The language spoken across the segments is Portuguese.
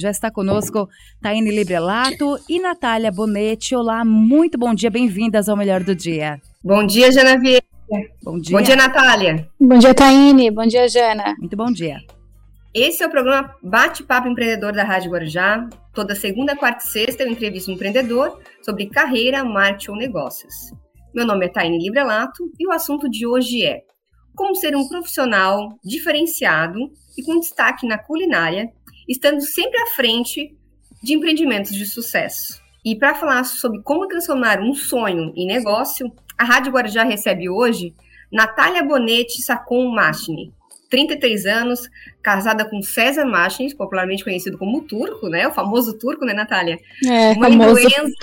Já está conosco Taine Librelato e Natália Bonetti. Olá, muito bom dia, bem-vindas ao Melhor do Dia. Bom dia, Genevieve. Bom dia. Bom dia, Natália. Bom dia, Taine. Bom dia, Jana. Muito bom dia. Esse é o programa Bate-Papo Empreendedor da Rádio Guarujá. Toda segunda, quarta e sexta eu entrevisto um empreendedor sobre carreira, marketing ou negócios. Meu nome é Taine Librelato e o assunto de hoje é como ser um profissional diferenciado e com destaque na culinária estando sempre à frente de empreendimentos de sucesso. E para falar sobre como transformar um sonho em negócio, a Rádio Guarujá recebe hoje Natália Bonetti Sacon Machini, 33 anos, casada com César Machini, popularmente conhecido como Turco, né? O famoso Turco, né, Natália? É, Mãe famoso. do Enzo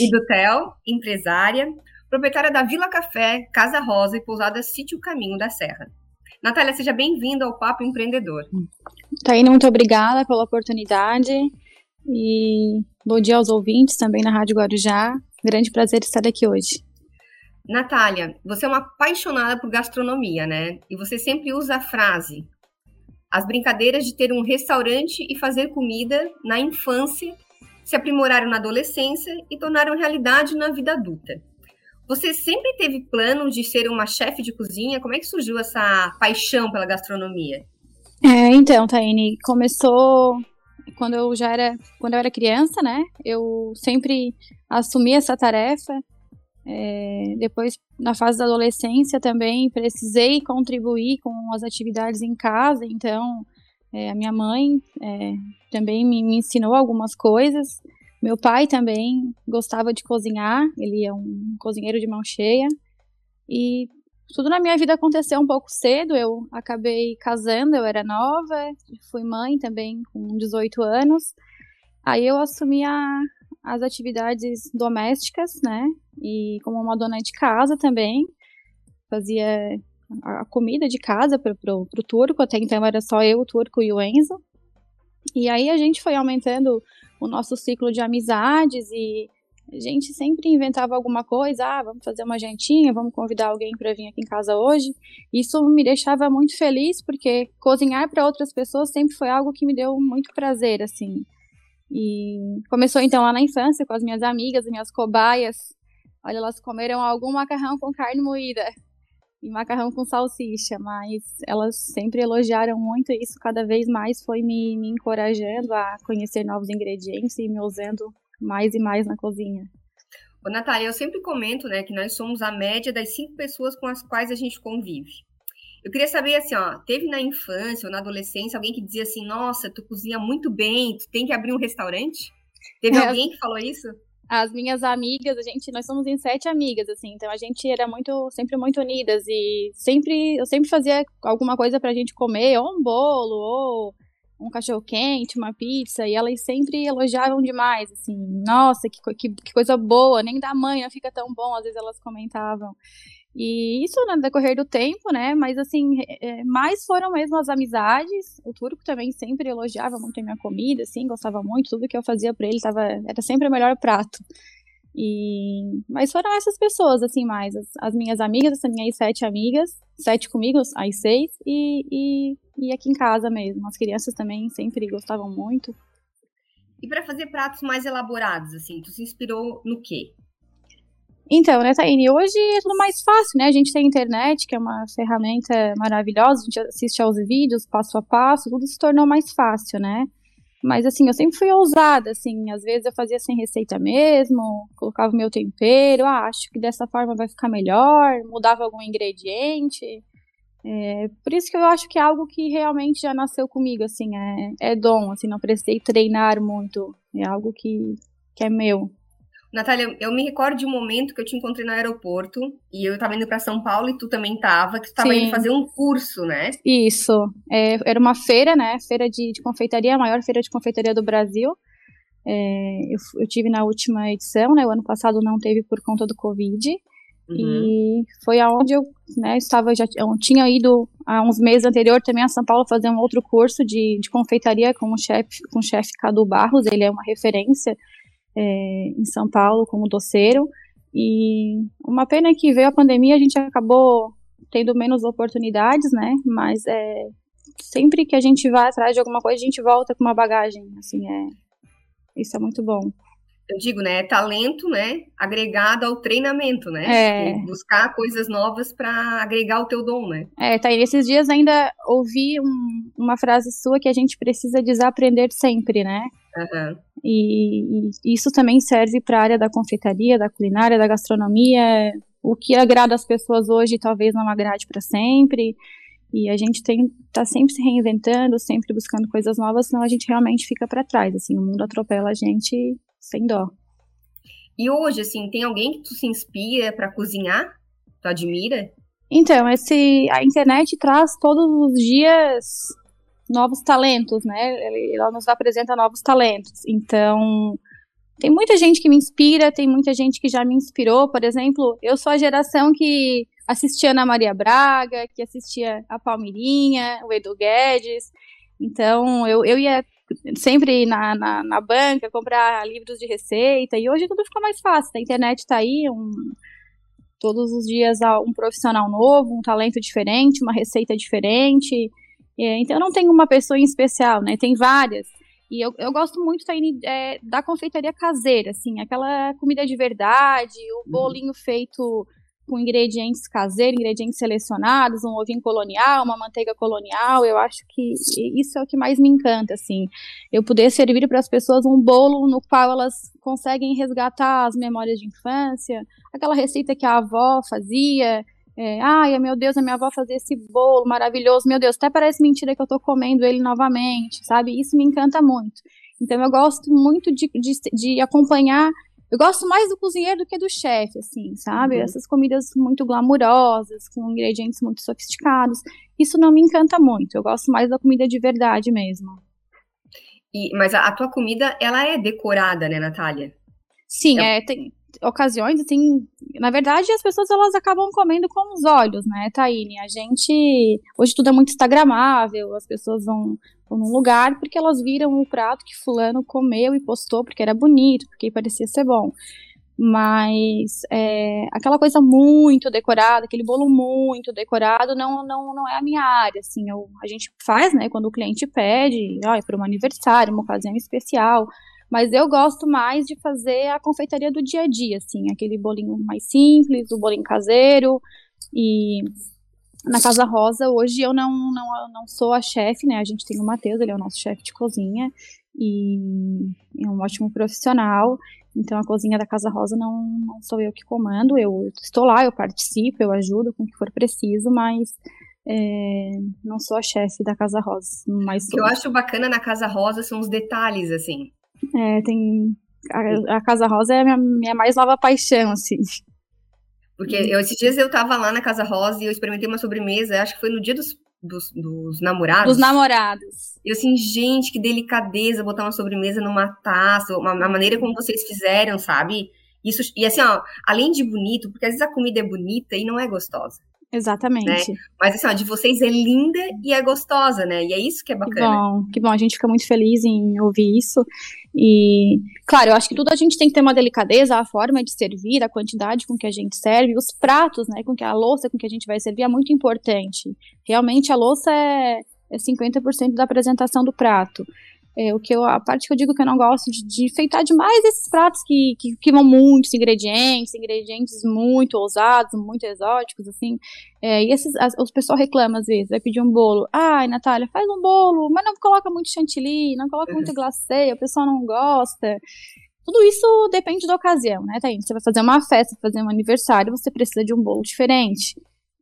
e do Theo, empresária, proprietária da Vila Café, Casa Rosa e pousada Sítio Caminho da Serra. Natália, seja bem-vinda ao Papo Empreendedor. Taine, muito obrigada pela oportunidade e bom dia aos ouvintes também na Rádio Guarujá. Grande prazer estar aqui hoje. Natália, você é uma apaixonada por gastronomia, né? E você sempre usa a frase: as brincadeiras de ter um restaurante e fazer comida na infância se aprimoraram na adolescência e tornaram realidade na vida adulta. Você sempre teve plano de ser uma chefe de cozinha? Como é que surgiu essa paixão pela gastronomia? É, então, Taine, começou quando eu já era, quando eu era criança, né? Eu sempre assumi essa tarefa. É, depois, na fase da adolescência, também precisei contribuir com as atividades em casa. Então, é, a minha mãe é, também me, me ensinou algumas coisas. Meu pai também gostava de cozinhar, ele é um cozinheiro de mão cheia. E tudo na minha vida aconteceu um pouco cedo. Eu acabei casando, eu era nova, fui mãe também com 18 anos. Aí eu assumi a, as atividades domésticas, né? E como uma dona de casa também, fazia a comida de casa para o turco. Até então era só eu, o turco e o Enzo. E aí a gente foi aumentando o nosso ciclo de amizades e a gente sempre inventava alguma coisa, ah, vamos fazer uma jantinha, vamos convidar alguém para vir aqui em casa hoje. Isso me deixava muito feliz porque cozinhar para outras pessoas sempre foi algo que me deu muito prazer, assim. E começou então lá na infância com as minhas amigas, as minhas cobaias. Olha, elas comeram algum macarrão com carne moída e macarrão com salsicha, mas elas sempre elogiaram muito isso, cada vez mais foi me, me encorajando a conhecer novos ingredientes e me usando mais e mais na cozinha. Ô, Natália, eu sempre comento, né, que nós somos a média das cinco pessoas com as quais a gente convive. Eu queria saber, assim, ó, teve na infância ou na adolescência alguém que dizia assim, nossa, tu cozinha muito bem, tu tem que abrir um restaurante? Teve é. alguém que falou isso? as minhas amigas, a gente, nós somos em sete amigas, assim, então a gente era muito, sempre muito unidas e sempre, eu sempre fazia alguma coisa pra gente comer, ou um bolo, ou um cachorro quente, uma pizza, e elas sempre elogiavam demais, assim, nossa, que, que, que coisa boa, nem da mãe não fica tão bom, às vezes elas comentavam. E isso no decorrer do tempo, né? Mas assim, é, mais foram mesmo as amizades. O turco também sempre elogiava muito a minha comida, assim, gostava muito, tudo que eu fazia para ele tava, era sempre o melhor prato. E mas foram essas pessoas, assim, mais as, as minhas amigas, essas minhas sete amigas, sete comigo, as seis, e, e, e aqui em casa mesmo. As crianças também sempre gostavam muito. E para fazer pratos mais elaborados, assim, tu se inspirou no quê? Então, né, Taine, hoje é tudo mais fácil, né? A gente tem a internet, que é uma ferramenta maravilhosa, a gente assiste aos vídeos passo a passo, tudo se tornou mais fácil, né? Mas assim, eu sempre fui ousada, assim, às vezes eu fazia sem receita mesmo, colocava o meu tempero, ah, acho que dessa forma vai ficar melhor, mudava algum ingrediente. É, por isso que eu acho que é algo que realmente já nasceu comigo, assim, é, é dom, assim, não precisei treinar muito, é algo que, que é meu. Natália, eu me recordo de um momento que eu te encontrei no aeroporto e eu estava indo para São Paulo e tu também estava, que tu estava indo fazer um curso, né? Isso. É, era uma feira, né? Feira de, de, confeitaria, a maior feira de confeitaria do Brasil. É, eu, eu, tive na última edição, né? O ano passado não teve por conta do Covid. Uhum. E foi aonde eu né, estava, já eu tinha ido há uns meses anterior também a São Paulo fazer um outro curso de, de confeitaria com o chefe com o chefe Cadu Barros, ele é uma referência é, em São Paulo como doceiro. E uma pena que veio a pandemia, a gente acabou tendo menos oportunidades, né? Mas é, sempre que a gente vai atrás de alguma coisa, a gente volta com uma bagagem, assim, é, isso é muito bom eu digo, né, é talento, né, agregado ao treinamento, né? É. Buscar coisas novas para agregar o teu dom, né? É, tá, esses dias ainda ouvi um, uma frase sua que a gente precisa desaprender sempre, né? Uhum. E, e, isso também serve para a área da confeitaria, da culinária, da gastronomia. O que agrada as pessoas hoje talvez não agrade para sempre. E a gente tem tá sempre se reinventando, sempre buscando coisas novas, senão a gente realmente fica para trás. Assim, o mundo atropela a gente sem dó. E hoje, assim, tem alguém que tu se inspira para cozinhar? Tu admira? Então, esse, a internet traz todos os dias novos talentos, né? Ela nos apresenta novos talentos. Então, tem muita gente que me inspira, tem muita gente que já me inspirou. Por exemplo, eu sou a geração que assistia Ana Maria Braga, que assistia a Palmirinha, o Edu Guedes. Então, eu, eu ia sempre na, na, na, banca, comprar livros de receita, e hoje tudo ficou mais fácil. A internet está aí, um, todos os dias há um profissional novo, um talento diferente, uma receita diferente. É, então eu não tenho uma pessoa em especial, né? Tem várias. E eu, eu gosto muito é, da confeitaria caseira, assim, aquela comida de verdade, o uhum. bolinho feito com ingredientes caseiros, ingredientes selecionados, um ovinho colonial, uma manteiga colonial. Eu acho que isso é o que mais me encanta, assim. Eu poder servir para as pessoas um bolo no qual elas conseguem resgatar as memórias de infância, aquela receita que a avó fazia. É, Ai, meu Deus, a minha avó fazia esse bolo maravilhoso. Meu Deus, até parece mentira que eu estou comendo ele novamente, sabe? Isso me encanta muito. Então, eu gosto muito de, de, de acompanhar eu gosto mais do cozinheiro do que do chefe, assim, sabe? Uhum. Essas comidas muito glamurosas, com ingredientes muito sofisticados. Isso não me encanta muito. Eu gosto mais da comida de verdade mesmo. E, mas a, a tua comida, ela é decorada, né, Natália? Sim, é, é tem ocasiões, assim, na verdade as pessoas elas acabam comendo com os olhos, né, Taine? A gente, hoje tudo é muito instagramável, as pessoas vão num lugar porque elas viram o prato que fulano comeu e postou porque era bonito, porque parecia ser bom. Mas é, aquela coisa muito decorada, aquele bolo muito decorado, não, não, não é a minha área. Assim, eu, a gente faz, né, quando o cliente pede, ó, é para um aniversário, uma ocasião especial. Mas eu gosto mais de fazer a confeitaria do dia a dia, assim, aquele bolinho mais simples, o bolinho caseiro. E na Casa Rosa, hoje eu não, não, não sou a chefe, né? A gente tem o Matheus, ele é o nosso chefe de cozinha e é um ótimo profissional. Então a cozinha da Casa Rosa não, não sou eu que comando, eu estou lá, eu participo, eu ajudo com o que for preciso, mas é, não sou a chefe da Casa Rosa. Mas o que eu acho bacana na Casa Rosa são os detalhes, assim. É, tem. A, a Casa Rosa é a minha, minha mais nova paixão, assim. Porque eu, esses dias eu tava lá na Casa Rosa e eu experimentei uma sobremesa, acho que foi no dia dos, dos, dos namorados. Dos namorados. E eu assim, gente, que delicadeza botar uma sobremesa numa taça, uma, uma maneira como vocês fizeram, sabe? Isso, e assim, ó, além de bonito, porque às vezes a comida é bonita e não é gostosa. Exatamente. Né? Mas assim, ó, de vocês é linda e é gostosa, né? E é isso que é bacana. Que bom, que bom. A gente fica muito feliz em ouvir isso. E, claro, eu acho que tudo a gente tem que ter uma delicadeza, a forma de servir, a quantidade com que a gente serve, os pratos, né, com que a louça com que a gente vai servir é muito importante. Realmente a louça é, é 50% da apresentação do prato. É, o que eu, a parte que eu digo que eu não gosto de, de enfeitar demais esses pratos que, que, que, vão muitos ingredientes, ingredientes muito ousados, muito exóticos, assim. É, e esses, as, os pessoal reclama às vezes, vai pedir um bolo. Ai, Natália, faz um bolo, mas não coloca muito chantilly, não coloca muito glacê, o pessoal não gosta. Tudo isso depende da ocasião, né, Thaís? Você vai fazer uma festa, fazer um aniversário, você precisa de um bolo diferente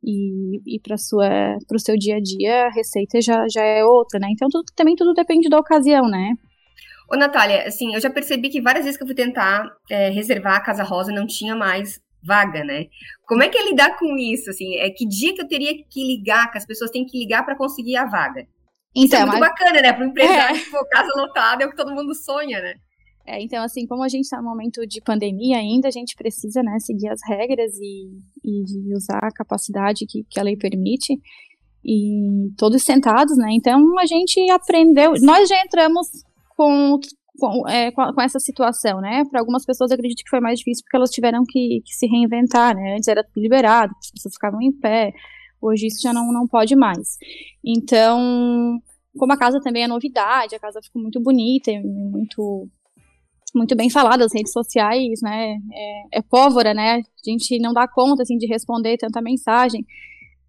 e, e para o seu dia a dia a receita já, já é outra, né? Então tudo, também tudo depende da ocasião, né? Ô, Natália, assim, eu já percebi que várias vezes que eu fui tentar é, reservar a Casa Rosa não tinha mais vaga, né? Como é que é lidar com isso, assim? É que dia que eu teria que ligar, que as pessoas têm que ligar para conseguir a vaga? Então, isso é muito mas... bacana, né? Para o empresário, é. Pô, casa lotada é o que todo mundo sonha, né? É, então, assim, como a gente está no momento de pandemia ainda, a gente precisa, né, seguir as regras e, e usar a capacidade que, que a lei permite, e todos sentados, né, então a gente aprendeu, nós já entramos com, com, é, com, essa situação, né, para algumas pessoas eu acredito que foi mais difícil porque elas tiveram que, que se reinventar, né, antes era liberado, as pessoas ficavam em pé, Hoje isso já não, não pode mais. Então, como a casa também é novidade, a casa ficou muito bonita, muito muito bem falada nas redes sociais, né? É, é pólvora, né? A gente não dá conta assim de responder tanta mensagem.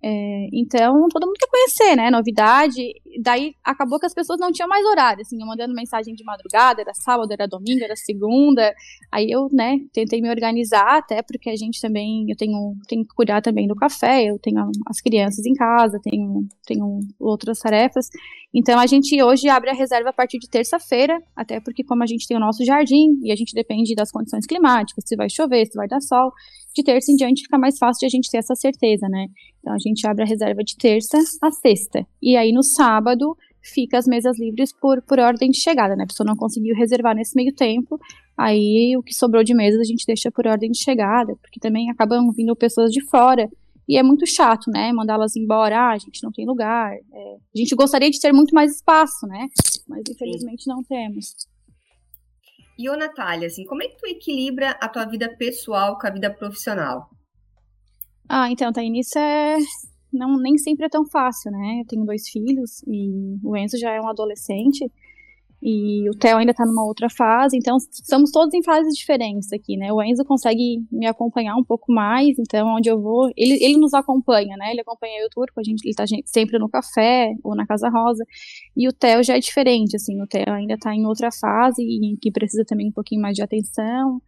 É, então, todo mundo quer conhecer, né? Novidade. Daí acabou que as pessoas não tinham mais horário, assim, eu mandando mensagem de madrugada, era sábado, era domingo, era segunda. Aí eu, né, tentei me organizar, até porque a gente também, eu tenho, tenho que cuidar também do café, eu tenho as crianças em casa, tenho, tenho outras tarefas. Então a gente hoje abre a reserva a partir de terça-feira, até porque como a gente tem o nosso jardim e a gente depende das condições climáticas, se vai chover, se vai dar sol, de terça em diante fica mais fácil de a gente ter essa certeza, né? Então a gente abre a reserva de terça a sexta. E aí no sábado fica as mesas livres por, por ordem de chegada, né? A pessoa não conseguiu reservar nesse meio tempo, aí o que sobrou de mesas a gente deixa por ordem de chegada, porque também acabam vindo pessoas de fora. E é muito chato, né? Mandá-las embora, ah, a gente não tem lugar. É, a gente gostaria de ter muito mais espaço, né? Mas infelizmente não temos. E ô, Natália, assim, como é que tu equilibra a tua vida pessoal com a vida profissional? Ah, então, tá, isso é... Não, nem sempre é tão fácil, né? Eu tenho dois filhos e o Enzo já é um adolescente e o Theo ainda tá numa outra fase, então estamos todos em fases diferentes aqui, né? O Enzo consegue me acompanhar um pouco mais, então onde eu vou, ele, ele nos acompanha, né? Ele acompanha eu e o Turco, a gente, ele tá sempre no café ou na Casa Rosa, e o Theo já é diferente, assim, o Theo ainda tá em outra fase e que precisa também um pouquinho mais de atenção,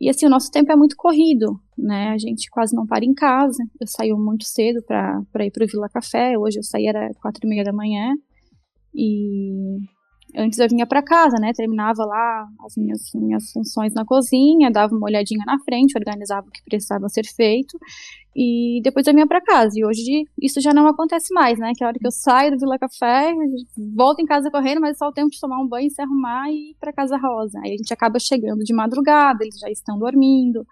e assim, o nosso tempo é muito corrido, né? A gente quase não para em casa. Eu saio muito cedo para ir para o Vila Café. Hoje eu saí era quatro e meia da manhã. E Antes eu vinha para casa, né? Terminava lá as minhas, minhas funções na cozinha, dava uma olhadinha na frente, organizava o que precisava ser feito e depois eu vinha para casa. E hoje isso já não acontece mais, né? Que é a hora que eu saio do Vila Café, volto em casa correndo, mas só o tempo de tomar um banho, se arrumar e ir para casa rosa. Aí a gente acaba chegando de madrugada, eles já estão dormindo.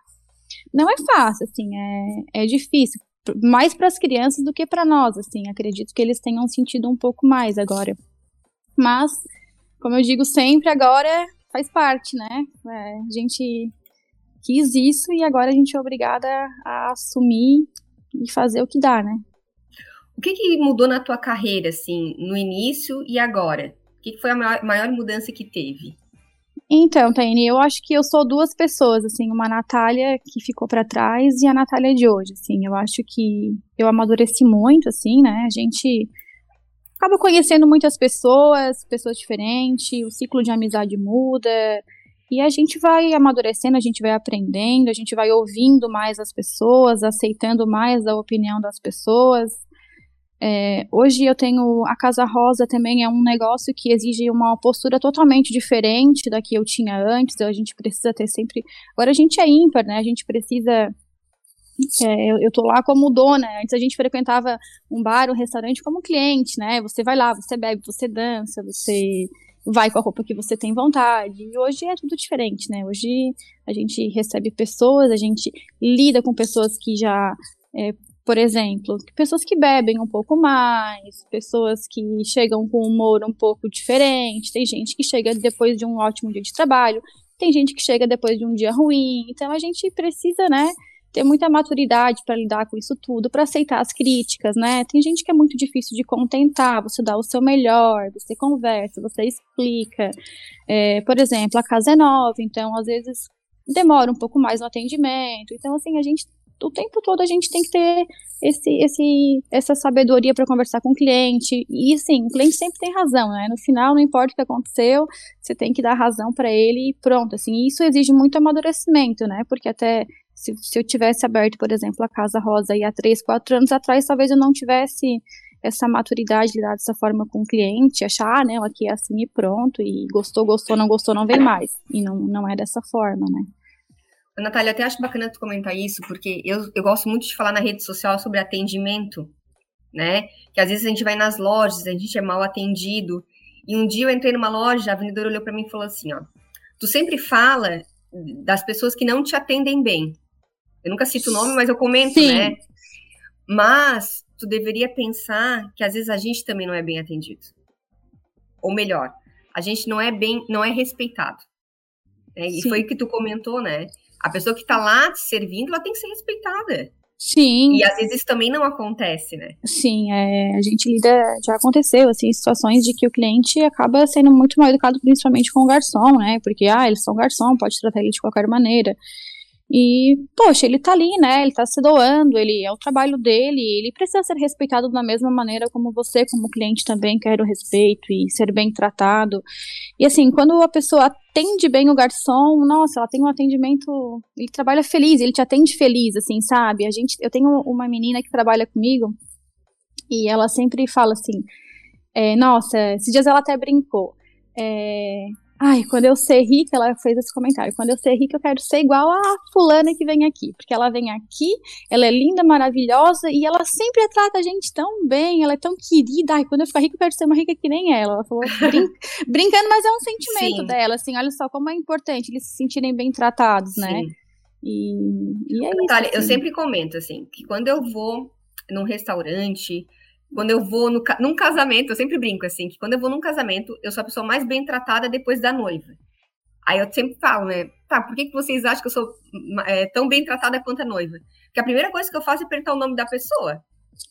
Não é fácil, assim, é, é difícil mais para as crianças do que para nós, assim. Acredito que eles tenham sentido um pouco mais agora. Mas como eu digo sempre, agora faz parte, né? É, a gente quis isso e agora a gente é obrigada a assumir e fazer o que dá, né? O que, que mudou na tua carreira, assim, no início e agora? O que, que foi a maior, maior mudança que teve? Então, Taine, eu acho que eu sou duas pessoas, assim, uma Natália que ficou para trás e a Natália de hoje, assim. Eu acho que eu amadureci muito, assim, né? A gente acaba conhecendo muitas pessoas, pessoas diferentes, o ciclo de amizade muda. E a gente vai amadurecendo, a gente vai aprendendo, a gente vai ouvindo mais as pessoas, aceitando mais a opinião das pessoas. É, hoje eu tenho a Casa Rosa também é um negócio que exige uma postura totalmente diferente da que eu tinha antes. A gente precisa ter sempre. Agora a gente é ímpar, né? A gente precisa é, eu, eu tô lá como dona. Antes a gente frequentava um bar, um restaurante como cliente, né? Você vai lá, você bebe, você dança, você vai com a roupa que você tem vontade. E hoje é tudo diferente, né? Hoje a gente recebe pessoas, a gente lida com pessoas que já, é, por exemplo, pessoas que bebem um pouco mais, pessoas que chegam com um humor um pouco diferente. Tem gente que chega depois de um ótimo dia de trabalho, tem gente que chega depois de um dia ruim. Então a gente precisa, né? Ter muita maturidade para lidar com isso tudo, para aceitar as críticas, né? Tem gente que é muito difícil de contentar, você dá o seu melhor, você conversa, você explica. É, por exemplo, a casa é nova, então às vezes demora um pouco mais no atendimento. Então, assim, a gente o tempo todo a gente tem que ter esse, esse, essa sabedoria para conversar com o cliente. E sim, o cliente sempre tem razão, né? No final, não importa o que aconteceu, você tem que dar razão para ele e pronto. Assim, isso exige muito amadurecimento, né? Porque até se, se eu tivesse aberto, por exemplo, a Casa Rosa aí há três, quatro anos atrás, talvez eu não tivesse essa maturidade de lidar dessa forma com o cliente, achar, ah, não, aqui é assim e pronto, e gostou, gostou, não gostou, não vem mais. E não, não é dessa forma, né? Natália, até acho bacana tu comentar isso, porque eu, eu gosto muito de falar na rede social sobre atendimento, né? Que às vezes a gente vai nas lojas, a gente é mal atendido. E um dia eu entrei numa loja, a vendedora olhou para mim e falou assim, ó, tu sempre fala das pessoas que não te atendem bem. Eu nunca cito o nome, mas eu comento, Sim. né? Mas tu deveria pensar que às vezes a gente também não é bem atendido. Ou melhor, a gente não é bem, não é respeitado. É, e foi o que tu comentou, né? A pessoa que está lá te servindo, ela tem que ser respeitada. Sim. E às vezes isso também não acontece, né? Sim, é, a gente lida, já aconteceu, assim, situações de que o cliente acaba sendo muito mal educado, principalmente com o garçom, né? Porque, ah, eles são garçom, pode tratar ele de qualquer maneira. E, poxa, ele tá ali, né? Ele tá se doando, ele é o trabalho dele, ele precisa ser respeitado da mesma maneira como você, como cliente, também quer o respeito e ser bem tratado. E assim, quando a pessoa atende bem o garçom, nossa, ela tem um atendimento, ele trabalha feliz, ele te atende feliz, assim, sabe? A gente, eu tenho uma menina que trabalha comigo e ela sempre fala assim, é, nossa, esses dias ela até brincou. É, Ai, quando eu ser rica, ela fez esse comentário. Quando eu ser rica, eu quero ser igual a fulana que vem aqui. Porque ela vem aqui, ela é linda, maravilhosa e ela sempre trata a gente tão bem, ela é tão querida. Ai, quando eu ficar rica, eu quero ser uma rica que nem ela. Ela falou brin brincando, mas é um sentimento Sim. dela. Assim, olha só como é importante eles se sentirem bem tratados, né? Sim. E, e é isso. Olha, assim. eu sempre comento, assim, que quando eu vou num restaurante quando eu vou no, num casamento, eu sempre brinco assim, que quando eu vou num casamento, eu sou a pessoa mais bem tratada depois da noiva. Aí eu sempre falo, né? Tá, por que, que vocês acham que eu sou é, tão bem tratada quanto a noiva? Porque a primeira coisa que eu faço é perguntar o nome da pessoa.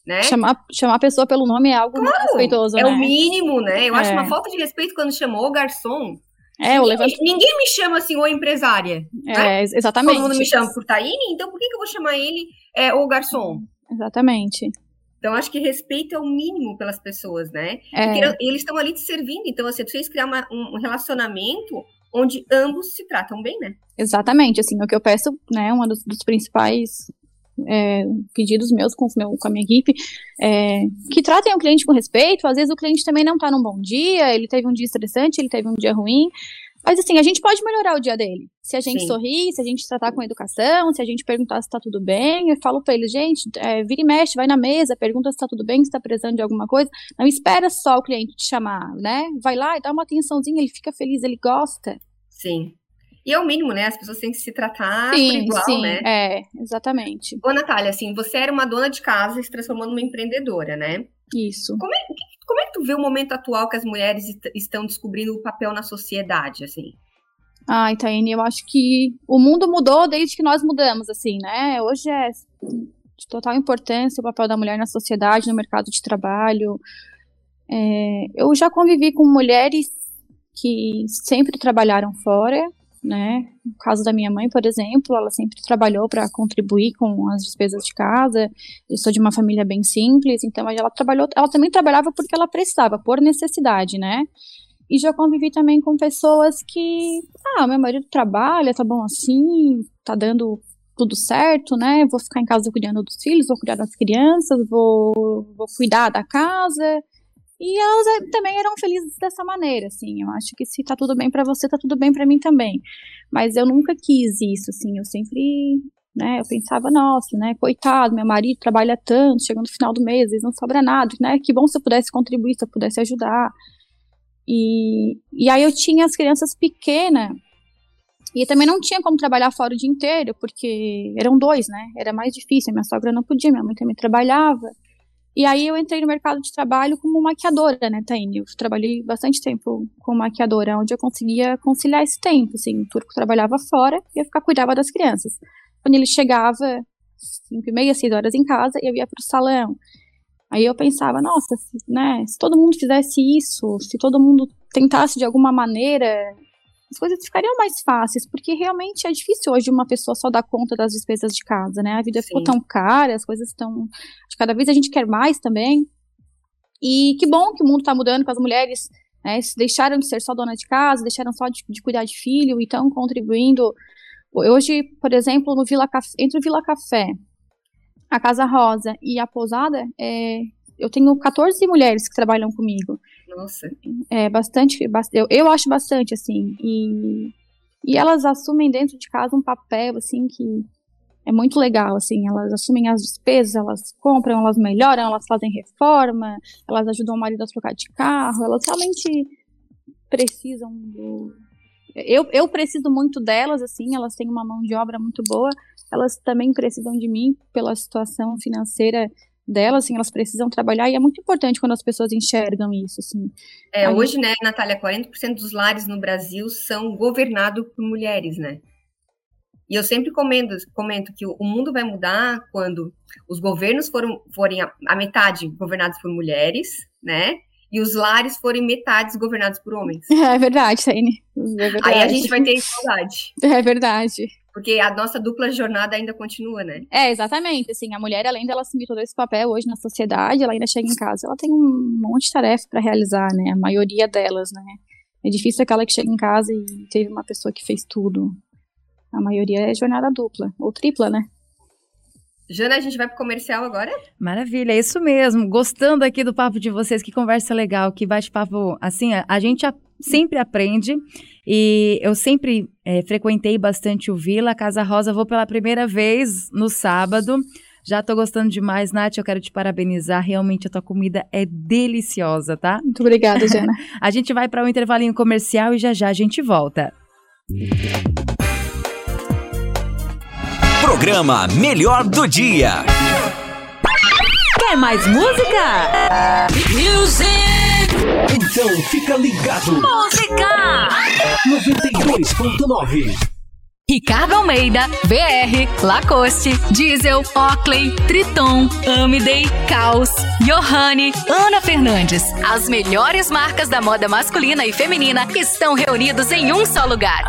Né? Chamar, chamar a pessoa pelo nome é algo claro, respeitoso, é né? o mínimo, né? Eu é. acho uma falta de respeito quando chamou o garçom. É, ninguém, levanto... ninguém me chama assim, ou empresária. É, né? exatamente. Todo mundo me chama por Taine, então por que, que eu vou chamar ele é, o garçom? Exatamente. Então, acho que respeito é o mínimo pelas pessoas, né? É. Porque eles estão ali te servindo. Então, você precisa criar uma, um relacionamento onde ambos se tratam bem, né? Exatamente. Assim, o que eu peço, né, um dos, dos principais é, pedidos meus com, meu, com a minha equipe, é, que tratem o cliente com respeito. Às vezes o cliente também não está num bom dia, ele teve um dia estressante, ele teve um dia ruim. Mas assim, a gente pode melhorar o dia dele. Se a gente Sim. sorrir, se a gente tratar com educação, se a gente perguntar se tá tudo bem, eu falo para ele, gente, é, vira e mexe, vai na mesa, pergunta se tá tudo bem, se tá precisando de alguma coisa. Não espera só o cliente te chamar, né? Vai lá e dá uma atençãozinha, ele fica feliz, ele gosta. Sim. E é o mínimo, né? As pessoas têm que se tratar sim, igual, sim, né? É, exatamente. Ô, Natália, assim, você era uma dona de casa e se transformou numa empreendedora, né? Isso. Como é, como é que tu vê o momento atual que as mulheres estão descobrindo o papel na sociedade, assim? Ah, Taine, eu acho que o mundo mudou desde que nós mudamos, assim, né? Hoje é de total importância o papel da mulher na sociedade, no mercado de trabalho. É, eu já convivi com mulheres que sempre trabalharam fora, né? No caso da minha mãe, por exemplo, ela sempre trabalhou para contribuir com as despesas de casa. Eu sou de uma família bem simples, então ela trabalhou, ela também trabalhava porque ela precisava, por necessidade, né? E já convivi também com pessoas que, ah, meu marido trabalha, tá bom assim, tá dando tudo certo, né? Vou ficar em casa cuidando dos filhos, vou cuidar das crianças, vou, vou cuidar da casa. E elas é, também eram felizes dessa maneira, assim. Eu acho que se tá tudo bem para você, tá tudo bem para mim também. Mas eu nunca quis isso, assim. Eu sempre, né? Eu pensava, nossa, né? Coitado, meu marido trabalha tanto, chega no final do mês, não sobra nada, né? Que bom se eu pudesse contribuir, se eu pudesse ajudar. E, e aí eu tinha as crianças pequenas e também não tinha como trabalhar fora o dia inteiro, porque eram dois, né? Era mais difícil. Minha sogra não podia, minha mãe também trabalhava. E aí eu entrei no mercado de trabalho como maquiadora, né, Taine? Eu trabalhei bastante tempo como maquiadora, onde eu conseguia conciliar esse tempo, assim. O turco trabalhava fora e eu ficava cuidava das crianças. Quando ele chegava, cinco e meia, seis horas em casa, eu ia para o salão. Aí eu pensava, nossa, se, né, se todo mundo fizesse isso, se todo mundo tentasse de alguma maneira, as coisas ficariam mais fáceis, porque realmente é difícil hoje uma pessoa só dar conta das despesas de casa, né? A vida Sim. ficou tão cara, as coisas estão. Cada vez a gente quer mais também. E que bom que o mundo está mudando, que as mulheres né, deixaram de ser só dona de casa, deixaram só de, de cuidar de filho e estão contribuindo. Hoje, por exemplo, no Vila Café, entre o Vila Café a Casa Rosa e a Pousada, é, eu tenho 14 mulheres que trabalham comigo. Nossa. É bastante, eu, eu acho bastante, assim. E, e elas assumem dentro de casa um papel, assim, que é muito legal, assim. Elas assumem as despesas, elas compram, elas melhoram, elas fazem reforma, elas ajudam o marido a trocar de carro, elas realmente precisam do. Eu, eu preciso muito delas, assim, elas têm uma mão de obra muito boa, elas também precisam de mim pela situação financeira delas, assim, elas precisam trabalhar e é muito importante quando as pessoas enxergam isso, assim. É, hoje, né, Natália, 40% dos lares no Brasil são governados por mulheres, né? E eu sempre comento, comento que o mundo vai mudar quando os governos foram, forem a, a metade governados por mulheres, né? E os lares forem metades governados por homens. É verdade, Taine. É verdade. Aí a gente vai ter igualdade. É verdade. Porque a nossa dupla jornada ainda continua, né? É, exatamente. Assim, a mulher, além dela assumir todo esse papel hoje na sociedade, ela ainda chega em casa, ela tem um monte de tarefa para realizar, né? A maioria delas, né? É difícil aquela que chega em casa e teve uma pessoa que fez tudo. A maioria é jornada dupla, ou tripla, né? Jana, a gente vai pro comercial agora? Maravilha, é isso mesmo. Gostando aqui do papo de vocês, que conversa legal, que bate-papo. Assim, a, a gente a, sempre aprende e eu sempre é, frequentei bastante o Vila, Casa Rosa. Vou pela primeira vez no sábado. Já tô gostando demais, Nath. Eu quero te parabenizar. Realmente a tua comida é deliciosa, tá? Muito obrigada, Jana. a gente vai para um intervalinho comercial e já já a gente volta. Programa Melhor do Dia. Quer mais música? Music! Então fica ligado. Música! 92.9. Ricardo Almeida, BR, Lacoste, Diesel, Oakley, Triton, Amidei, Caos, Johanne, Ana Fernandes. As melhores marcas da moda masculina e feminina estão reunidos em um só lugar.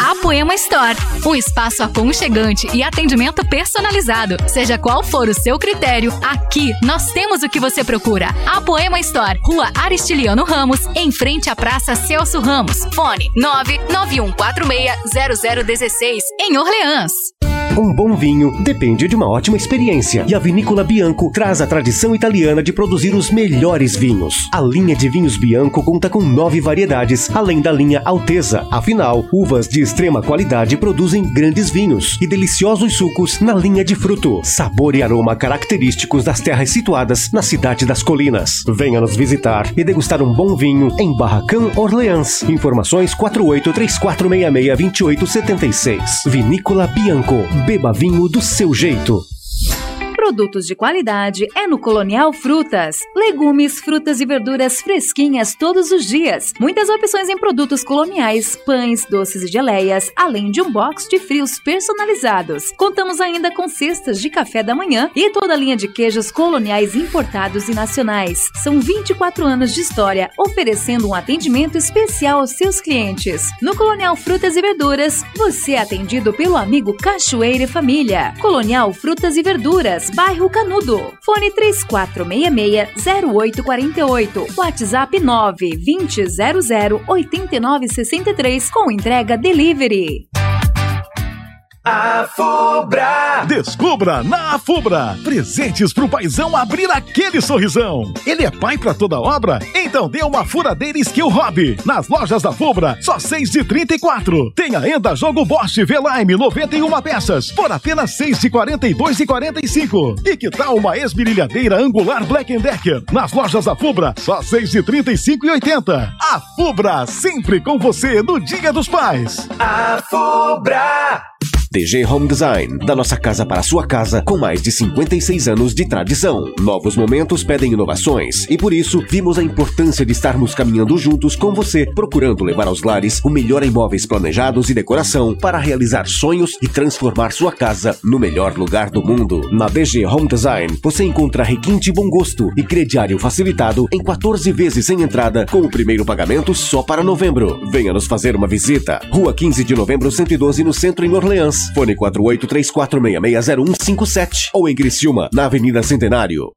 A Poema Store, um espaço aconchegante e atendimento personalizado. Seja qual for o seu critério, aqui nós temos o que você procura. A Poema Store, Rua Aristiliano Ramos, em frente à Praça Celso Ramos. Fone 991460016, em Orleans. Um bom vinho depende de uma ótima experiência. E a Vinícola Bianco traz a tradição italiana de produzir os melhores vinhos. A linha de vinhos Bianco conta com nove variedades, além da linha Alteza. Afinal, uvas de extrema qualidade produzem grandes vinhos e deliciosos sucos na linha de fruto. Sabor e aroma característicos das terras situadas na cidade das colinas. Venha nos visitar e degustar um bom vinho em Barracão Orleans. Informações 4834662876. Vinícola Bianco. Beba vinho do seu jeito. Produtos de qualidade é no Colonial Frutas. Legumes, frutas e verduras fresquinhas todos os dias. Muitas opções em produtos coloniais, pães, doces e geleias, além de um box de frios personalizados. Contamos ainda com cestas de café da manhã e toda a linha de queijos coloniais importados e nacionais. São 24 anos de história, oferecendo um atendimento especial aos seus clientes. No Colonial Frutas e Verduras, você é atendido pelo amigo Cachoeira e Família. Colonial Frutas e Verduras, bairro Canudo. Fone 3466-0848. WhatsApp 920008963 com entrega delivery. A Fubra! Descubra na Fubra! Presentes pro paizão abrir aquele sorrisão. Ele é pai pra toda obra? Então dê uma furadeira Skill Hobby. Nas lojas da Fubra, só 6 de 34. Tem ainda jogo Bosch V-Line 91 peças por apenas 6 de 42 e 45. E que tal uma esmerilhadeira angular Black Decker? Nas lojas da Fubra, só 6 de 35 e 80. A Fubra, sempre com você no Dia dos Pais. A Fubra! DG Home Design, da nossa casa para a sua casa, com mais de 56 anos de tradição. Novos momentos pedem inovações e por isso vimos a importância de estarmos caminhando juntos com você, procurando levar aos lares o melhor em móveis planejados e decoração para realizar sonhos e transformar sua casa no melhor lugar do mundo. Na DG Home Design, você encontra requinte bom gosto e crediário facilitado em 14 vezes sem entrada, com o primeiro pagamento só para novembro. Venha nos fazer uma visita. Rua 15 de novembro, 112, no centro, em Orleans. Fone 4834660157 ou em Criciúma, na Avenida Centenário.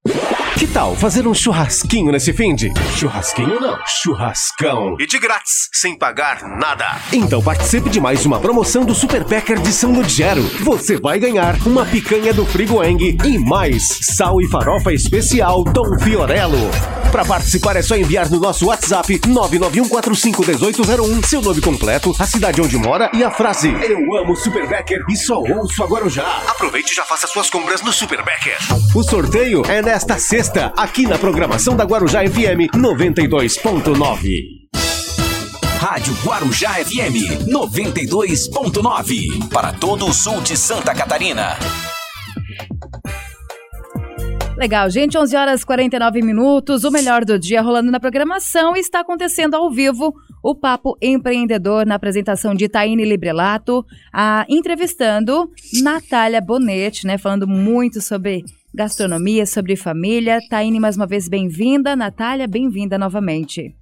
Que tal fazer um churrasquinho nesse finde? Churrasquinho não, churrascão. E de grátis, sem pagar nada. Então participe de mais uma promoção do Super Packer de São Ludgero. Você vai ganhar uma picanha do Frigoeng e mais sal e farofa especial Dom Fiorello. Para participar é só enviar no nosso WhatsApp 991451801 seu nome completo, a cidade onde mora e a frase Eu amo Super Becker e só ouço agora já. Aproveite e já faça suas compras no Super Becker. O sorteio é nesta sexta, aqui na programação da Guarujá FM 92.9. Rádio Guarujá FM 92.9 para todo o sul de Santa Catarina. Legal, gente, 11 horas 49 minutos, o melhor do dia rolando na programação está acontecendo ao vivo o Papo Empreendedor na apresentação de Taine Librelato, a, entrevistando Natália Bonetti, né, falando muito sobre gastronomia, sobre família. Taine, mais uma vez, bem-vinda. Natália, bem-vinda novamente.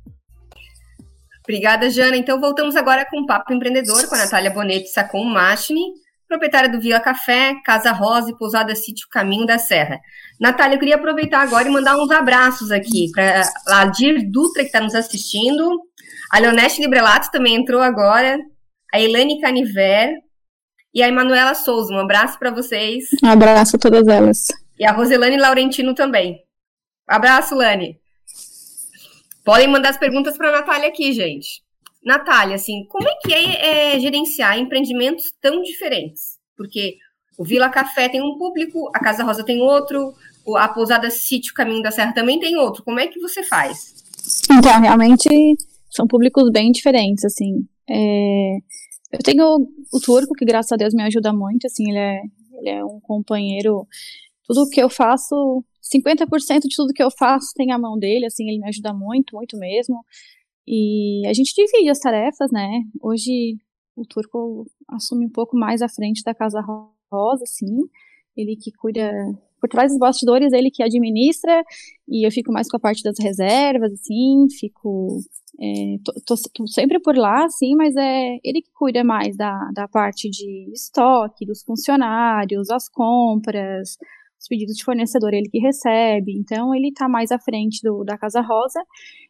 Obrigada, Jana. Então, voltamos agora com o Papo Empreendedor com a Natália Bonetti Sacon Machini proprietária do Vila Café, Casa Rosa e Pousada Sítio Caminho da Serra. Natália, eu queria aproveitar agora e mandar uns abraços aqui para a Dir Dutra, que está nos assistindo, a Leonete Librelato também entrou agora, a Elane Caniver e a Emanuela Souza. Um abraço para vocês. Um abraço a todas elas. E a Roselane Laurentino também. Abraço, Lani. Podem mandar as perguntas para a Natália aqui, gente. Natália, assim, como é que é, é, gerenciar empreendimentos tão diferentes? Porque o Vila Café tem um público, a Casa Rosa tem outro, a Pousada Sítio Caminho da Serra também tem outro. Como é que você faz? Então, realmente são públicos bem diferentes, assim. É, eu tenho o Turco, que graças a Deus me ajuda muito, assim, ele é, ele é um companheiro. Tudo que eu faço, 50% de tudo que eu faço tem a mão dele, assim, ele me ajuda muito, muito mesmo. E a gente divide as tarefas, né? Hoje o Turco assume um pouco mais à frente da Casa Rosa, sim. Ele que cuida por trás dos bastidores, ele que administra, e eu fico mais com a parte das reservas, assim, fico. É, tô, tô, tô, sempre por lá, sim, mas é ele que cuida mais da, da parte de estoque, dos funcionários, as compras, os pedidos de fornecedor, ele que recebe, então ele está mais à frente do, da Casa Rosa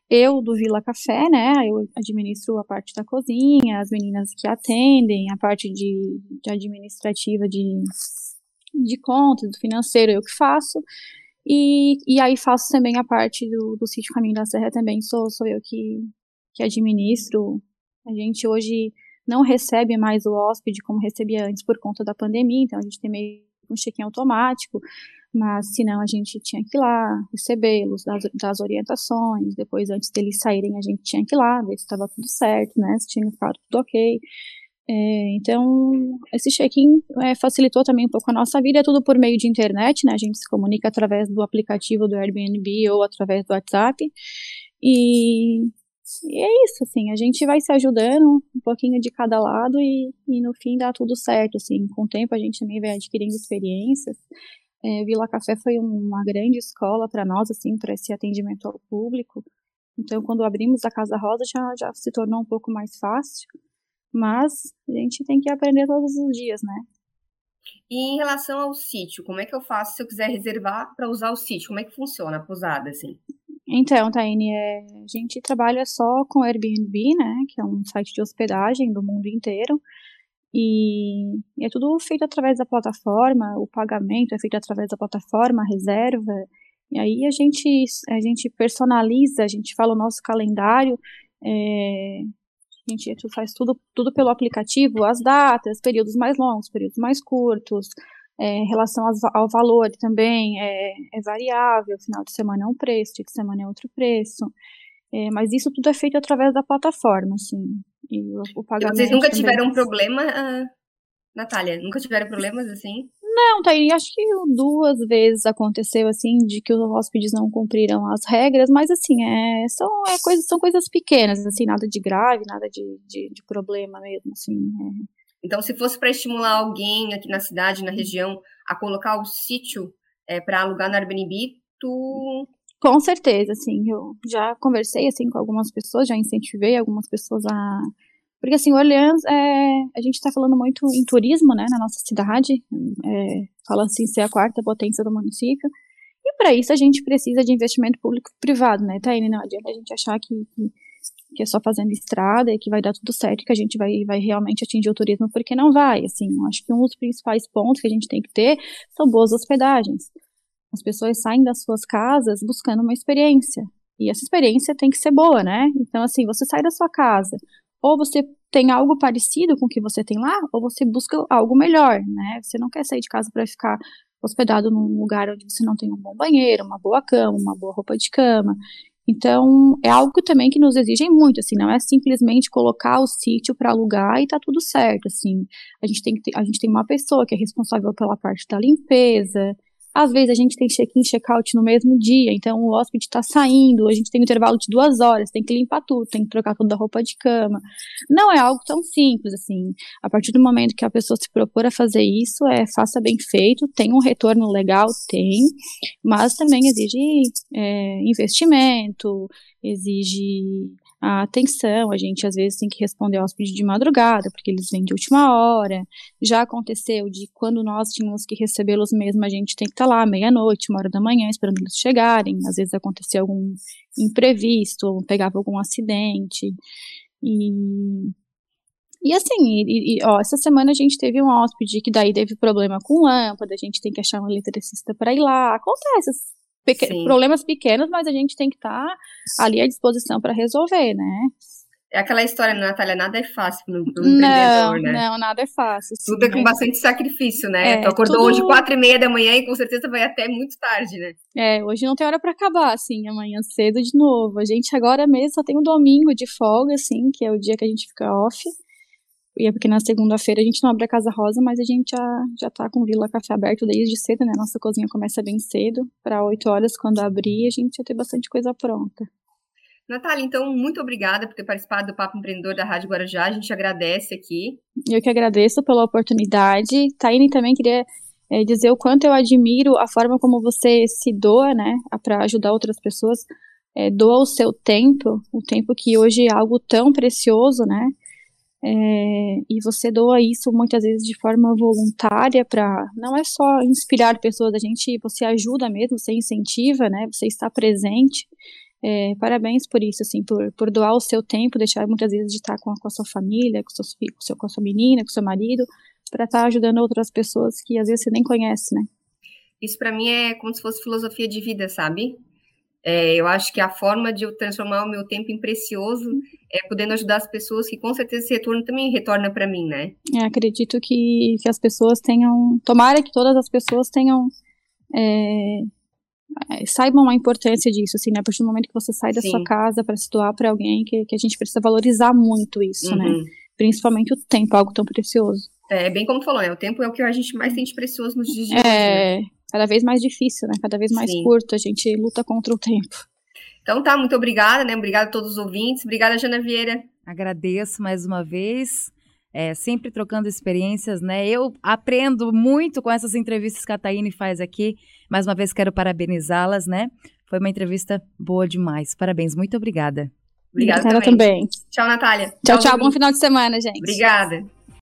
eu do Vila Café, né? Eu administro a parte da cozinha, as meninas que atendem, a parte de, de administrativa de, de contas, do financeiro, eu que faço. E, e aí faço também a parte do, do sítio Caminho da Serra também, sou, sou eu que, que administro. A gente hoje não recebe mais o hóspede como recebia antes por conta da pandemia, então a gente tem meio um check-in automático mas se não a gente tinha que ir lá recebê-los, das, das, orientações, depois antes deles saírem a gente tinha que ir lá ver se estava tudo certo, né, se tinha ficado tudo ok. É, então, esse check-in é, facilitou também um pouco a nossa vida, é tudo por meio de internet, né, a gente se comunica através do aplicativo do Airbnb ou através do WhatsApp, e, e é isso, assim, a gente vai se ajudando um pouquinho de cada lado e, e no fim dá tudo certo, assim, com o tempo a gente também vai adquirindo experiências, é, Vila Café foi uma grande escola para nós, assim, para esse atendimento ao público. Então, quando abrimos a Casa Rosa, já, já se tornou um pouco mais fácil. Mas a gente tem que aprender todos os dias, né? E em relação ao sítio, como é que eu faço se eu quiser reservar para usar o sítio? Como é que funciona a pousada, assim? Então, Taine, é, a gente trabalha só com Airbnb, né? Que é um site de hospedagem do mundo inteiro. E, é tudo feito através da plataforma, o pagamento é feito através da plataforma, a reserva. E aí a gente, a gente personaliza, a gente fala o nosso calendário, é, a gente faz tudo, tudo pelo aplicativo, as datas, períodos mais longos, períodos mais curtos, é, em relação ao valor também é, é, variável, final de semana é um preço, dia de semana é outro preço. É, mas isso tudo é feito através da plataforma, assim. E o, o pagamento. Vocês nunca tiveram um problema, uh, Natália? Nunca tiveram problemas assim? Não, Thaís, acho que duas vezes aconteceu assim de que os hóspedes não cumpriram as regras, mas assim, é, são, é coisas, são coisas pequenas, assim, nada de grave, nada de, de, de problema mesmo, assim. É. Então, se fosse para estimular alguém aqui na cidade, na região, a colocar o sítio é, para alugar no Airbnb, tu com certeza, assim, eu já conversei, assim, com algumas pessoas, já incentivei algumas pessoas a... Porque, assim, Orleans, é, a gente está falando muito em turismo, né, na nossa cidade, é, falando assim, ser a quarta potência do município, e para isso a gente precisa de investimento público e privado, né, Taine, não adianta a gente achar que, que, que, é só fazendo estrada e que vai dar tudo certo, que a gente vai, vai realmente atingir o turismo, porque não vai, assim, acho que um dos principais pontos que a gente tem que ter são boas hospedagens. As pessoas saem das suas casas buscando uma experiência. E essa experiência tem que ser boa, né? Então, assim, você sai da sua casa, ou você tem algo parecido com o que você tem lá, ou você busca algo melhor, né? Você não quer sair de casa para ficar hospedado num lugar onde você não tem um bom banheiro, uma boa cama, uma boa roupa de cama. Então, é algo também que nos exigem muito, assim, não é simplesmente colocar o sítio para alugar e tá tudo certo, assim. A gente tem que ter, a gente tem uma pessoa que é responsável pela parte da limpeza, Às vezes a gente tem check-in, check-out no mesmo dia, então o hóspede está saindo, a gente tem um intervalo de duas horas, tem que limpar tudo, tem que trocar toda a roupa de cama. Não é algo tão simples assim. A partir do momento que a pessoa se propor a fazer isso, é faça bem feito, tem um retorno legal, tem, mas também exige é, investimento, exige a atenção, a gente às vezes tem que responder hóspede de madrugada, porque eles vêm de última hora. Já aconteceu de quando nós tínhamos que recebê-los mesmo, a gente tem que estar tá lá meia-noite, uma hora da manhã, esperando eles chegarem. Às vezes acontecia algum imprevisto, pegava algum acidente. E e assim, e, e, ó, essa semana a gente teve um hóspede que daí teve problema com lâmpada, a gente tem que achar um eletricista para ir lá. Acontece, pequ problemas pequenos, mas a gente tem que estar tá ali à disposição para resolver, né? É aquela história, né, Natália, nada é fácil no, empreendedor, né? Não, nada é fácil. Sim, tudo é com bastante sacrifício, né? É, tu acordou tudo... hoje quatro e meia da manhã e com certeza vai até muito tarde, né? É, hoje não tem hora para acabar, assim, amanhã cedo de novo. A gente agora mesmo só tem um domingo de folga, assim, que é o dia que a gente fica off. E é porque na segunda-feira a gente não abre a Casa Rosa, mas a gente já, já tá com Vila Café aberto desde cedo, né? Nossa cozinha começa bem cedo, para 8 horas, quando abrir, a gente já tem bastante coisa pronta. Natália, então, muito obrigada por ter participado do Papo Empreendedor da Rádio Guarujá. A gente agradece aqui. Eu que agradeço pela oportunidade. Taine também queria é, dizer o quanto eu admiro a forma como você se doa, né, para ajudar outras pessoas. É, doa o seu tempo, o tempo que hoje é algo tão precioso, né? É, e você doa isso muitas vezes de forma voluntária para não é só inspirar pessoas, a gente você ajuda mesmo, você incentiva, né? Você está presente. É, parabéns por isso, assim, por, por doar o seu tempo, deixar muitas vezes de estar com a, com a sua família, com, seus, com, seu, com a sua menina, com seu marido, para estar ajudando outras pessoas que às vezes você nem conhece, né? Isso para mim é como se fosse filosofia de vida, sabe? É, eu acho que a forma de eu transformar o meu tempo em precioso é podendo ajudar as pessoas que com certeza esse retorno também retorna para mim, né? É, acredito que, que as pessoas tenham, tomara que todas as pessoas tenham é, é saibam a importância disso, assim, né? A partir do momento que você sai da Sim. sua casa para se doar para alguém, que, que a gente precisa valorizar muito isso, né? uhum. né? Principalmente o tempo, algo tão precioso. É, bem como tu falou, né? O tempo é o que a gente mais de precioso nos dias de é, hoje. É, né? Cada vez mais difícil, né? Cada vez mais Sim. curto, a gente luta contra o tempo. Então tá, muito obrigada, né? Obrigada a todos os ouvintes. Obrigada, Jana Vieira. Agradeço mais uma vez. É, sempre trocando experiências, né? Eu aprendo muito com essas entrevistas que a Taine faz aqui. Mais uma vez quero parabenizá-las, né? Foi uma entrevista boa demais. Parabéns, muito obrigada. Obrigada também. também. Tchau, Natália. Tchau, tchau. tchau bom final de semana, gente. Obrigada.